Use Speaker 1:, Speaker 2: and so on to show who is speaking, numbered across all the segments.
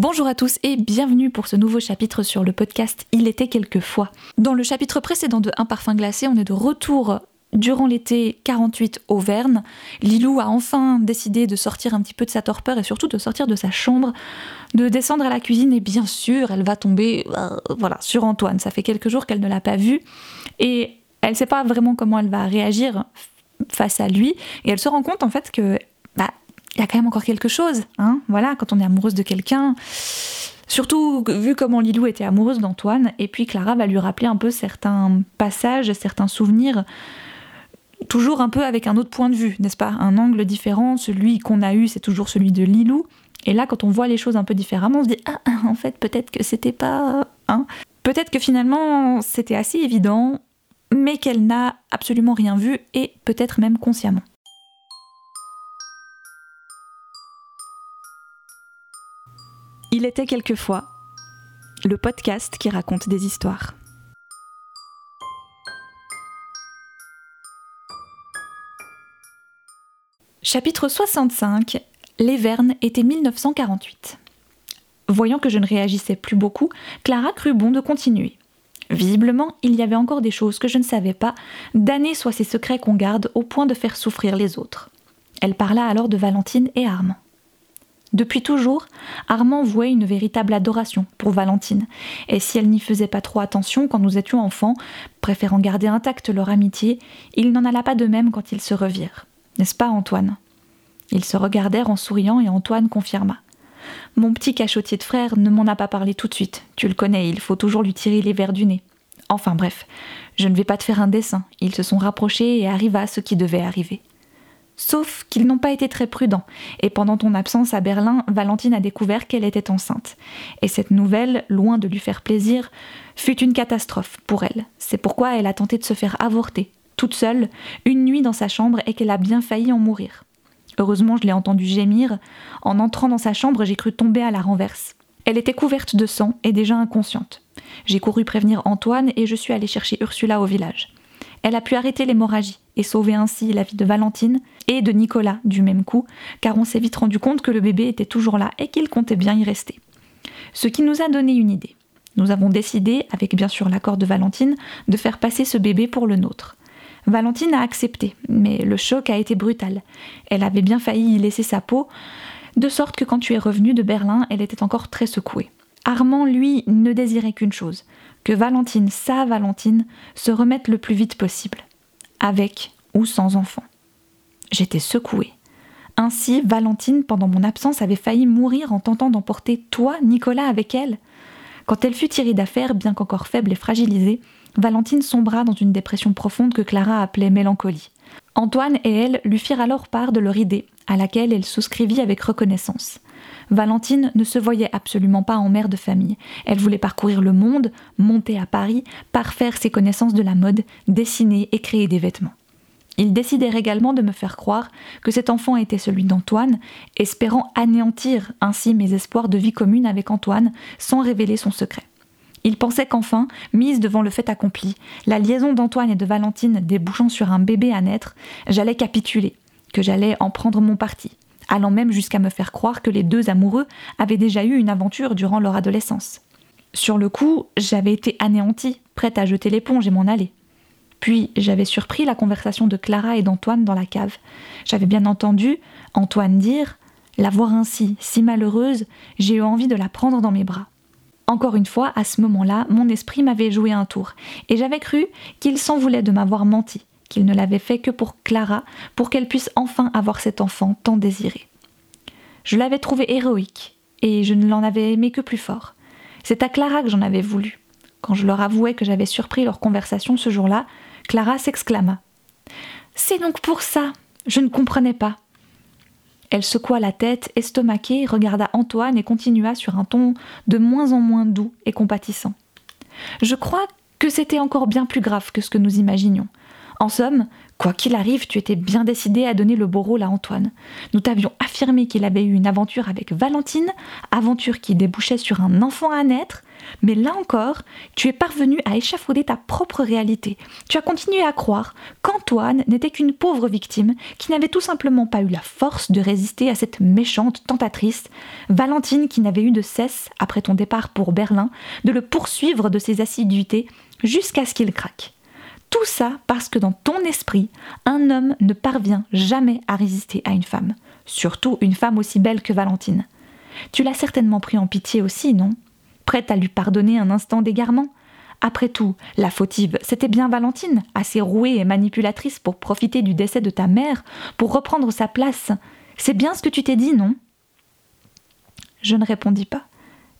Speaker 1: Bonjour à tous et bienvenue pour ce nouveau chapitre sur le podcast Il était quelquefois. Dans le chapitre précédent de Un parfum glacé, on est de retour durant l'été 48 au Verne. Lilou a enfin décidé de sortir un petit peu de sa torpeur et surtout de sortir de sa chambre, de descendre à la cuisine et bien sûr, elle va tomber euh, voilà, sur Antoine. Ça fait quelques jours qu'elle ne l'a pas vu et elle ne sait pas vraiment comment elle va réagir face à lui et elle se rend compte en fait que il y a quand même encore quelque chose. Hein voilà, quand on est amoureuse de quelqu'un. Surtout vu comment Lilou était amoureuse d'Antoine, et puis Clara va lui rappeler un peu certains passages, certains souvenirs, toujours un peu avec un autre point de vue, n'est-ce pas? Un angle différent, celui qu'on a eu, c'est toujours celui de Lilou. Et là, quand on voit les choses un peu différemment, on se dit Ah, en fait, peut-être que c'était pas. Hein peut-être que finalement, c'était assez évident, mais qu'elle n'a absolument rien vu, et peut-être même consciemment. Il était quelquefois le podcast qui raconte des histoires. Chapitre 65 Les Vernes était 1948. Voyant que je ne réagissais plus beaucoup, Clara crut bon de continuer. Visiblement, il y avait encore des choses que je ne savais pas, damnés soient ces secrets qu'on garde au point de faire souffrir les autres. Elle parla alors de Valentine et Armand. Depuis toujours, Armand vouait une véritable adoration pour Valentine, et si elle n'y faisait pas trop attention quand nous étions enfants, préférant garder intacte leur amitié, il n'en alla pas de même quand ils se revirent. N'est-ce pas, Antoine? Ils se regardèrent en souriant et Antoine confirma. Mon petit cachotier de frère ne m'en a pas parlé tout de suite. Tu le connais, il faut toujours lui tirer les verres du nez. Enfin bref, je ne vais pas te faire un dessin. Ils se sont rapprochés et arriva ce qui devait arriver. Sauf qu'ils n'ont pas été très prudents, et pendant ton absence à Berlin, Valentine a découvert qu'elle était enceinte. Et cette nouvelle, loin de lui faire plaisir, fut une catastrophe pour elle. C'est pourquoi elle a tenté de se faire avorter, toute seule, une nuit dans sa chambre, et qu'elle a bien failli en mourir. Heureusement, je l'ai entendu gémir. En entrant dans sa chambre, j'ai cru tomber à la renverse. Elle était couverte de sang et déjà inconsciente. J'ai couru prévenir Antoine et je suis allée chercher Ursula au village. Elle a pu arrêter l'hémorragie et sauver ainsi la vie de Valentine et de Nicolas du même coup, car on s'est vite rendu compte que le bébé était toujours là et qu'il comptait bien y rester. Ce qui nous a donné une idée. Nous avons décidé, avec bien sûr l'accord de Valentine, de faire passer ce bébé pour le nôtre. Valentine a accepté, mais le choc a été brutal. Elle avait bien failli y laisser sa peau, de sorte que quand tu es revenu de Berlin, elle était encore très secouée. Armand, lui, ne désirait qu'une chose, que Valentine, sa Valentine, se remette le plus vite possible, avec ou sans enfant. J'étais secouée. Ainsi, Valentine, pendant mon absence, avait failli mourir en tentant d'emporter toi, Nicolas, avec elle. Quand elle fut tirée d'affaire, bien qu'encore faible et fragilisée, Valentine sombra dans une dépression profonde que Clara appelait mélancolie. Antoine et elle lui firent alors part de leur idée, à laquelle elle souscrivit avec reconnaissance. Valentine ne se voyait absolument pas en mère de famille. Elle voulait parcourir le monde, monter à Paris, parfaire ses connaissances de la mode, dessiner et créer des vêtements. Ils décidèrent également de me faire croire que cet enfant était celui d'Antoine, espérant anéantir ainsi mes espoirs de vie commune avec Antoine sans révéler son secret. Ils pensaient qu'enfin, mise devant le fait accompli, la liaison d'Antoine et de Valentine débouchant sur un bébé à naître, j'allais capituler, que j'allais en prendre mon parti, allant même jusqu'à me faire croire que les deux amoureux avaient déjà eu une aventure durant leur adolescence. Sur le coup, j'avais été anéantie, prête à jeter l'éponge et m'en aller. Puis j'avais surpris la conversation de Clara et d'Antoine dans la cave. J'avais bien entendu Antoine dire La voir ainsi, si malheureuse, j'ai eu envie de la prendre dans mes bras. Encore une fois, à ce moment-là, mon esprit m'avait joué un tour, et j'avais cru qu'il s'en voulait de m'avoir menti, qu'il ne l'avait fait que pour Clara, pour qu'elle puisse enfin avoir cet enfant tant désiré. Je l'avais trouvé héroïque, et je ne l'en avais aimé que plus fort. C'est à Clara que j'en avais voulu. Quand je leur avouai que j'avais surpris leur conversation ce jour-là, Clara s'exclama. C'est donc pour ça. Je ne comprenais pas. Elle secoua la tête, estomaquée, regarda Antoine et continua sur un ton de moins en moins doux et compatissant. Je crois que c'était encore bien plus grave que ce que nous imaginions. En somme, quoi qu'il arrive, tu étais bien décidé à donner le beau rôle à Antoine. Nous t'avions affirmé qu'il avait eu une aventure avec Valentine, aventure qui débouchait sur un enfant à naître, mais là encore, tu es parvenu à échafauder ta propre réalité. Tu as continué à croire qu'Antoine n'était qu'une pauvre victime qui n'avait tout simplement pas eu la force de résister à cette méchante tentatrice, Valentine qui n'avait eu de cesse, après ton départ pour Berlin, de le poursuivre de ses assiduités jusqu'à ce qu'il craque. Tout ça parce que dans ton esprit, un homme ne parvient jamais à résister à une femme, surtout une femme aussi belle que Valentine. Tu l'as certainement pris en pitié aussi, non? Prête à lui pardonner un instant d'égarement? Après tout, la fautive, c'était bien Valentine, assez rouée et manipulatrice pour profiter du décès de ta mère, pour reprendre sa place. C'est bien ce que tu t'es dit, non? Je ne répondis pas.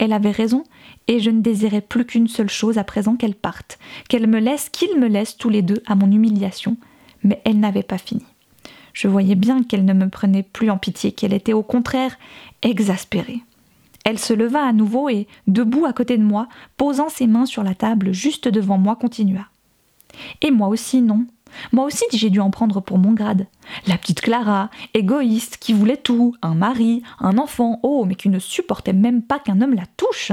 Speaker 1: Elle avait raison, et je ne désirais plus qu'une seule chose à présent qu'elle parte, qu'elle me laisse, qu'ils me laissent tous les deux à mon humiliation, mais elle n'avait pas fini. Je voyais bien qu'elle ne me prenait plus en pitié, qu'elle était au contraire exaspérée. Elle se leva à nouveau et, debout à côté de moi, posant ses mains sur la table juste devant moi, continua. Et moi aussi, non. Moi aussi j'ai dû en prendre pour mon grade. La petite Clara, égoïste, qui voulait tout, un mari, un enfant, oh, mais qui ne supportait même pas qu'un homme la touche.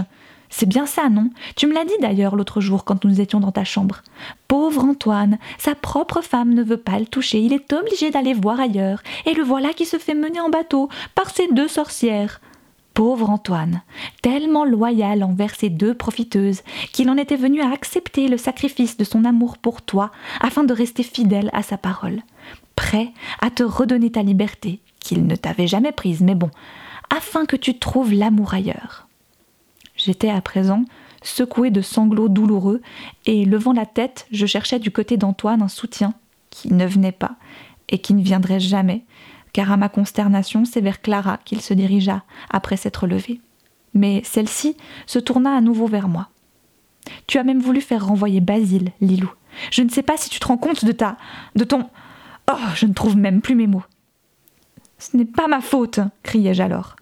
Speaker 1: C'est bien ça, non? Tu me l'as dit d'ailleurs l'autre jour quand nous étions dans ta chambre. Pauvre Antoine, sa propre femme ne veut pas le toucher, il est obligé d'aller voir ailleurs, et le voilà qui se fait mener en bateau par ces deux sorcières. Pauvre Antoine, tellement loyal envers ces deux profiteuses, qu'il en était venu à accepter le sacrifice de son amour pour toi afin de rester fidèle à sa parole, prêt à te redonner ta liberté, qu'il ne t'avait jamais prise, mais bon, afin que tu trouves l'amour ailleurs. J'étais à présent secoué de sanglots douloureux, et levant la tête, je cherchais du côté d'Antoine un soutien qui ne venait pas, et qui ne viendrait jamais, car à ma consternation, c'est vers Clara qu'il se dirigea après s'être levé. Mais celle-ci se tourna à nouveau vers moi. Tu as même voulu faire renvoyer Basile, Lilou. Je ne sais pas si tu te rends compte de ta. de ton. Oh, je ne trouve même plus mes mots. Ce n'est pas ma faute, criai-je alors.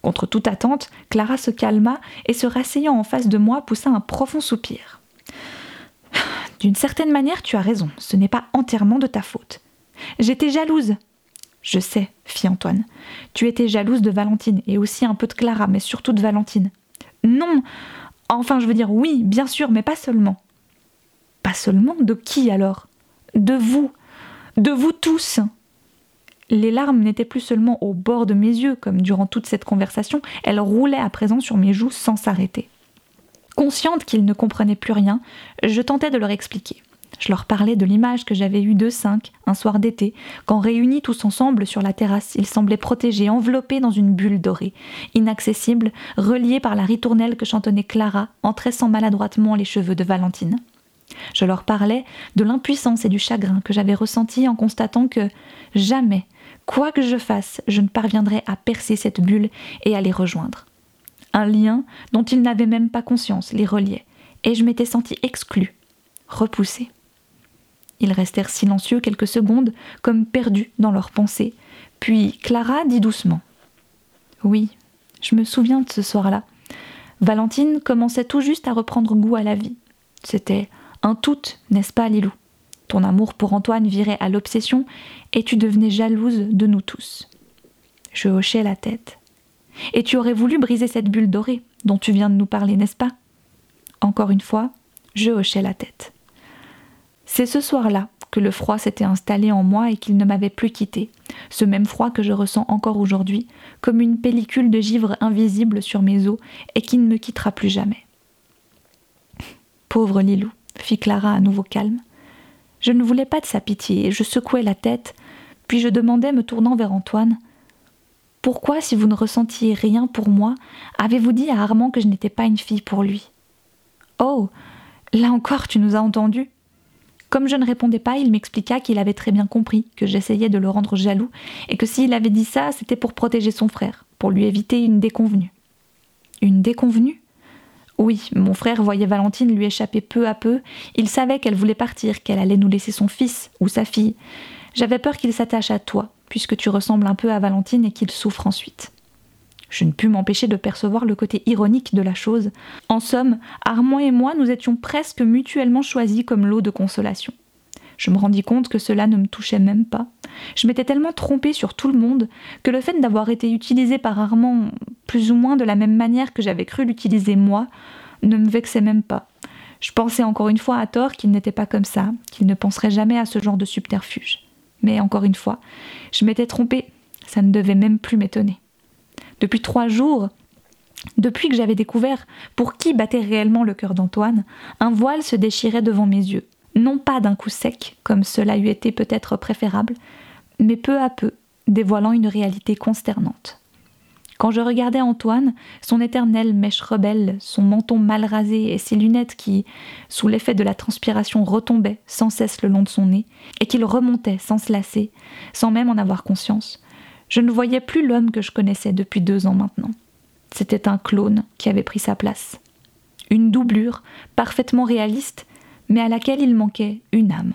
Speaker 1: Contre toute attente, Clara se calma et se rasseyant en face de moi poussa un profond soupir. D'une certaine manière, tu as raison, ce n'est pas entièrement de ta faute. J'étais jalouse, je sais, fit Antoine. Tu étais jalouse de Valentine, et aussi un peu de Clara, mais surtout de Valentine. Non Enfin, je veux dire, oui, bien sûr, mais pas seulement. Pas seulement De qui alors? De vous De vous tous Les larmes n'étaient plus seulement au bord de mes yeux, comme durant toute cette conversation, elles roulaient à présent sur mes joues sans s'arrêter. Consciente qu'ils ne comprenaient plus rien, je tentais de leur expliquer. Je leur parlais de l'image que j'avais eue d'eux cinq, un soir d'été, quand réunis tous ensemble sur la terrasse, ils semblaient protégés, enveloppés dans une bulle dorée, inaccessibles, reliés par la ritournelle que chantonnait Clara en tressant maladroitement les cheveux de Valentine. Je leur parlais de l'impuissance et du chagrin que j'avais ressenti en constatant que jamais, quoi que je fasse, je ne parviendrais à percer cette bulle et à les rejoindre. Un lien dont ils n'avaient même pas conscience les reliait, et je m'étais senti exclue, repoussée. Ils restèrent silencieux quelques secondes, comme perdus dans leurs pensées. Puis Clara dit doucement Oui, je me souviens de ce soir-là. Valentine commençait tout juste à reprendre goût à la vie. C'était un tout, n'est-ce pas, Lilou? Ton amour pour Antoine virait à l'obsession et tu devenais jalouse de nous tous. Je hochai la tête. Et tu aurais voulu briser cette bulle dorée dont tu viens de nous parler, n'est-ce pas? Encore une fois, je hochai la tête. C'est ce soir-là que le froid s'était installé en moi et qu'il ne m'avait plus quitté, ce même froid que je ressens encore aujourd'hui, comme une pellicule de givre invisible sur mes os et qui ne me quittera plus jamais. Pauvre Lilou, fit Clara à nouveau calme. Je ne voulais pas de sa pitié et je secouais la tête, puis je demandais, me tournant vers Antoine Pourquoi, si vous ne ressentiez rien pour moi, avez-vous dit à Armand que je n'étais pas une fille pour lui Oh Là encore, tu nous as entendus comme je ne répondais pas, il m'expliqua qu'il avait très bien compris que j'essayais de le rendre jaloux et que s'il avait dit ça, c'était pour protéger son frère, pour lui éviter une déconvenue. Une déconvenue? Oui, mon frère voyait Valentine lui échapper peu à peu. Il savait qu'elle voulait partir, qu'elle allait nous laisser son fils ou sa fille. J'avais peur qu'il s'attache à toi, puisque tu ressembles un peu à Valentine et qu'il souffre ensuite. Je ne pus m'empêcher de percevoir le côté ironique de la chose. En somme, Armand et moi nous étions presque mutuellement choisis comme lot de consolation. Je me rendis compte que cela ne me touchait même pas. Je m'étais tellement trompée sur tout le monde que le fait d'avoir été utilisé par Armand plus ou moins de la même manière que j'avais cru l'utiliser moi ne me vexait même pas. Je pensais encore une fois à tort qu'il n'était pas comme ça, qu'il ne penserait jamais à ce genre de subterfuge. Mais encore une fois, je m'étais trompée, ça ne devait même plus m'étonner. Depuis trois jours, depuis que j'avais découvert pour qui battait réellement le cœur d'Antoine, un voile se déchirait devant mes yeux. Non pas d'un coup sec, comme cela eût été peut-être préférable, mais peu à peu, dévoilant une réalité consternante. Quand je regardais Antoine, son éternelle mèche rebelle, son menton mal rasé et ses lunettes qui, sous l'effet de la transpiration, retombaient sans cesse le long de son nez, et qu'il remontait sans se lasser, sans même en avoir conscience, je ne voyais plus l'homme que je connaissais depuis deux ans maintenant. C'était un clone qui avait pris sa place. Une doublure, parfaitement réaliste, mais à laquelle il manquait une âme.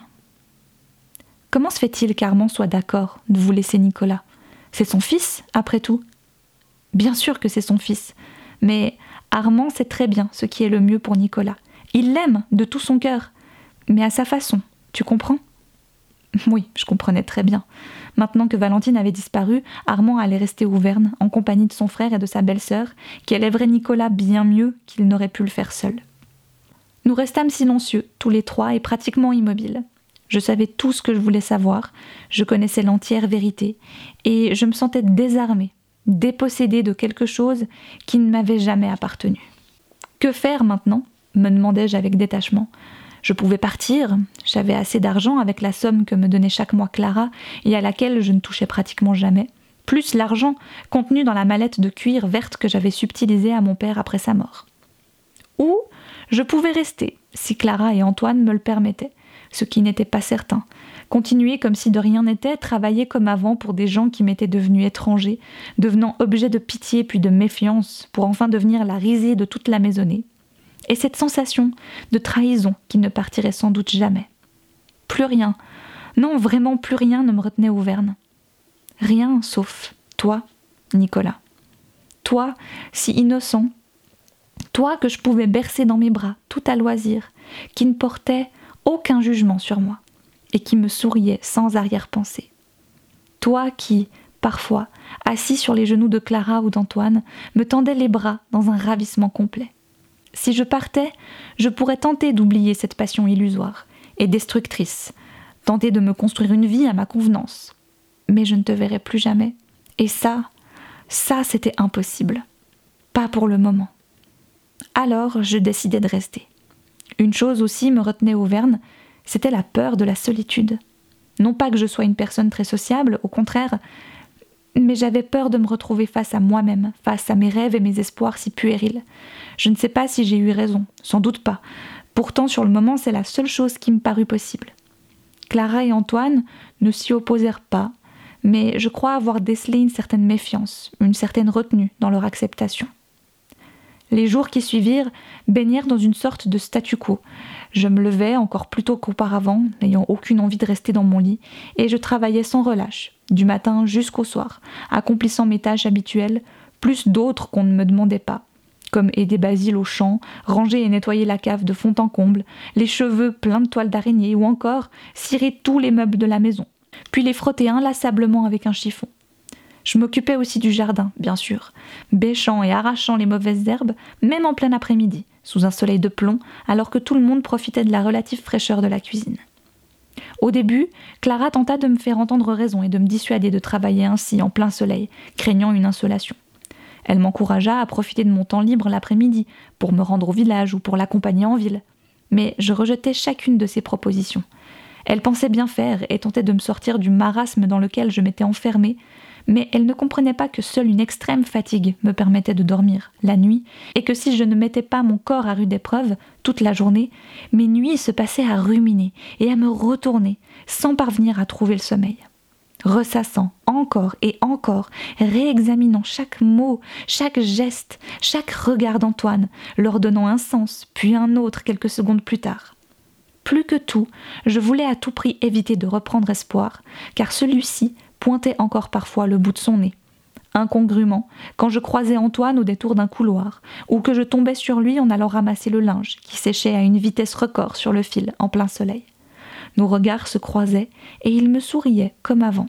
Speaker 1: Comment se fait-il qu'Armand soit d'accord de vous laisser Nicolas? C'est son fils, après tout? Bien sûr que c'est son fils, mais Armand sait très bien ce qui est le mieux pour Nicolas. Il l'aime de tout son cœur, mais à sa façon, tu comprends? Oui, je comprenais très bien. Maintenant que Valentine avait disparu, Armand allait rester Auvergne, en compagnie de son frère et de sa belle-sœur, qui élèverait Nicolas bien mieux qu'il n'aurait pu le faire seul. Nous restâmes silencieux, tous les trois, et pratiquement immobiles. Je savais tout ce que je voulais savoir, je connaissais l'entière vérité, et je me sentais désarmée dépossédé de quelque chose qui ne m'avait jamais appartenu. Que faire maintenant? me demandai-je avec détachement. Je pouvais partir, j'avais assez d'argent avec la somme que me donnait chaque mois Clara et à laquelle je ne touchais pratiquement jamais, plus l'argent contenu dans la mallette de cuir verte que j'avais subtilisée à mon père après sa mort. Ou je pouvais rester, si Clara et Antoine me le permettaient, ce qui n'était pas certain, continuer comme si de rien n'était, travailler comme avant pour des gens qui m'étaient devenus étrangers, devenant objet de pitié puis de méfiance, pour enfin devenir la risée de toute la maisonnée. Et cette sensation de trahison qui ne partirait sans doute jamais. Plus rien, non vraiment plus rien ne me retenait Auvergne. Rien sauf toi, Nicolas. Toi, si innocent, toi que je pouvais bercer dans mes bras tout à loisir, qui ne portait aucun jugement sur moi et qui me souriait sans arrière-pensée. Toi qui, parfois, assis sur les genoux de Clara ou d'Antoine, me tendais les bras dans un ravissement complet. Si je partais, je pourrais tenter d'oublier cette passion illusoire et destructrice, tenter de me construire une vie à ma convenance. Mais je ne te verrai plus jamais. Et ça, ça c'était impossible. Pas pour le moment. Alors je décidai de rester. Une chose aussi me retenait Auvergne, c'était la peur de la solitude. Non pas que je sois une personne très sociable, au contraire, mais j'avais peur de me retrouver face à moi-même, face à mes rêves et mes espoirs si puérils. Je ne sais pas si j'ai eu raison, sans doute pas. Pourtant, sur le moment, c'est la seule chose qui me parut possible. Clara et Antoine ne s'y opposèrent pas, mais je crois avoir décelé une certaine méfiance, une certaine retenue dans leur acceptation. Les jours qui suivirent baignèrent dans une sorte de statu quo. Je me levais encore plus tôt qu'auparavant, n'ayant aucune envie de rester dans mon lit, et je travaillais sans relâche, du matin jusqu'au soir, accomplissant mes tâches habituelles, plus d'autres qu'on ne me demandait pas, comme aider Basile au champ, ranger et nettoyer la cave de fond en comble, les cheveux pleins de toiles d'araignée, ou encore cirer tous les meubles de la maison, puis les frotter inlassablement avec un chiffon. Je m'occupais aussi du jardin, bien sûr, bêchant et arrachant les mauvaises herbes, même en plein après-midi, sous un soleil de plomb, alors que tout le monde profitait de la relative fraîcheur de la cuisine. Au début, Clara tenta de me faire entendre raison et de me dissuader de travailler ainsi en plein soleil, craignant une insolation. Elle m'encouragea à profiter de mon temps libre l'après-midi, pour me rendre au village ou pour l'accompagner en ville. Mais je rejetais chacune de ses propositions. Elle pensait bien faire et tentait de me sortir du marasme dans lequel je m'étais enfermée, mais elle ne comprenait pas que seule une extrême fatigue me permettait de dormir la nuit, et que si je ne mettais pas mon corps à rude épreuve toute la journée, mes nuits se passaient à ruminer et à me retourner, sans parvenir à trouver le sommeil. Ressassant encore et encore, réexaminant chaque mot, chaque geste, chaque regard d'Antoine, leur donnant un sens, puis un autre quelques secondes plus tard. Plus que tout, je voulais à tout prix éviter de reprendre espoir, car celui-ci pointait encore parfois le bout de son nez. Incongrument, quand je croisais Antoine au détour d'un couloir, ou que je tombais sur lui en allant ramasser le linge qui séchait à une vitesse record sur le fil en plein soleil. Nos regards se croisaient et il me souriait comme avant.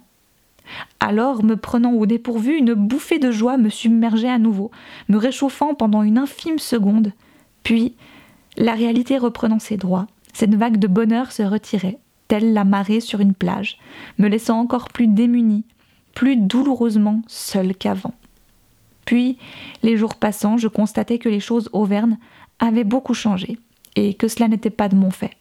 Speaker 1: Alors, me prenant au dépourvu, une bouffée de joie me submergeait à nouveau, me réchauffant pendant une infime seconde. Puis, la réalité reprenant ses droits, cette vague de bonheur se retirait, telle la marée sur une plage, me laissant encore plus démunie, plus douloureusement seule qu'avant. Puis, les jours passant, je constatais que les choses auvernes avaient beaucoup changé, et que cela n'était pas de mon fait.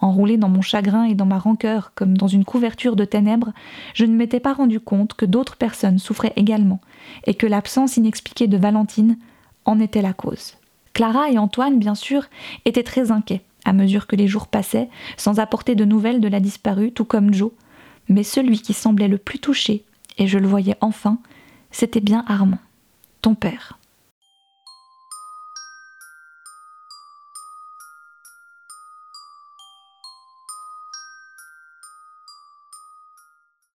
Speaker 1: Enroulé dans mon chagrin et dans ma rancœur comme dans une couverture de ténèbres, je ne m'étais pas rendu compte que d'autres personnes souffraient également, et que l'absence inexpliquée de Valentine en était la cause. Clara et Antoine, bien sûr, étaient très inquiets à mesure que les jours passaient, sans apporter de nouvelles de la disparue, tout comme Joe. Mais celui qui semblait le plus touché, et je le voyais enfin, c'était bien Armand, ton père.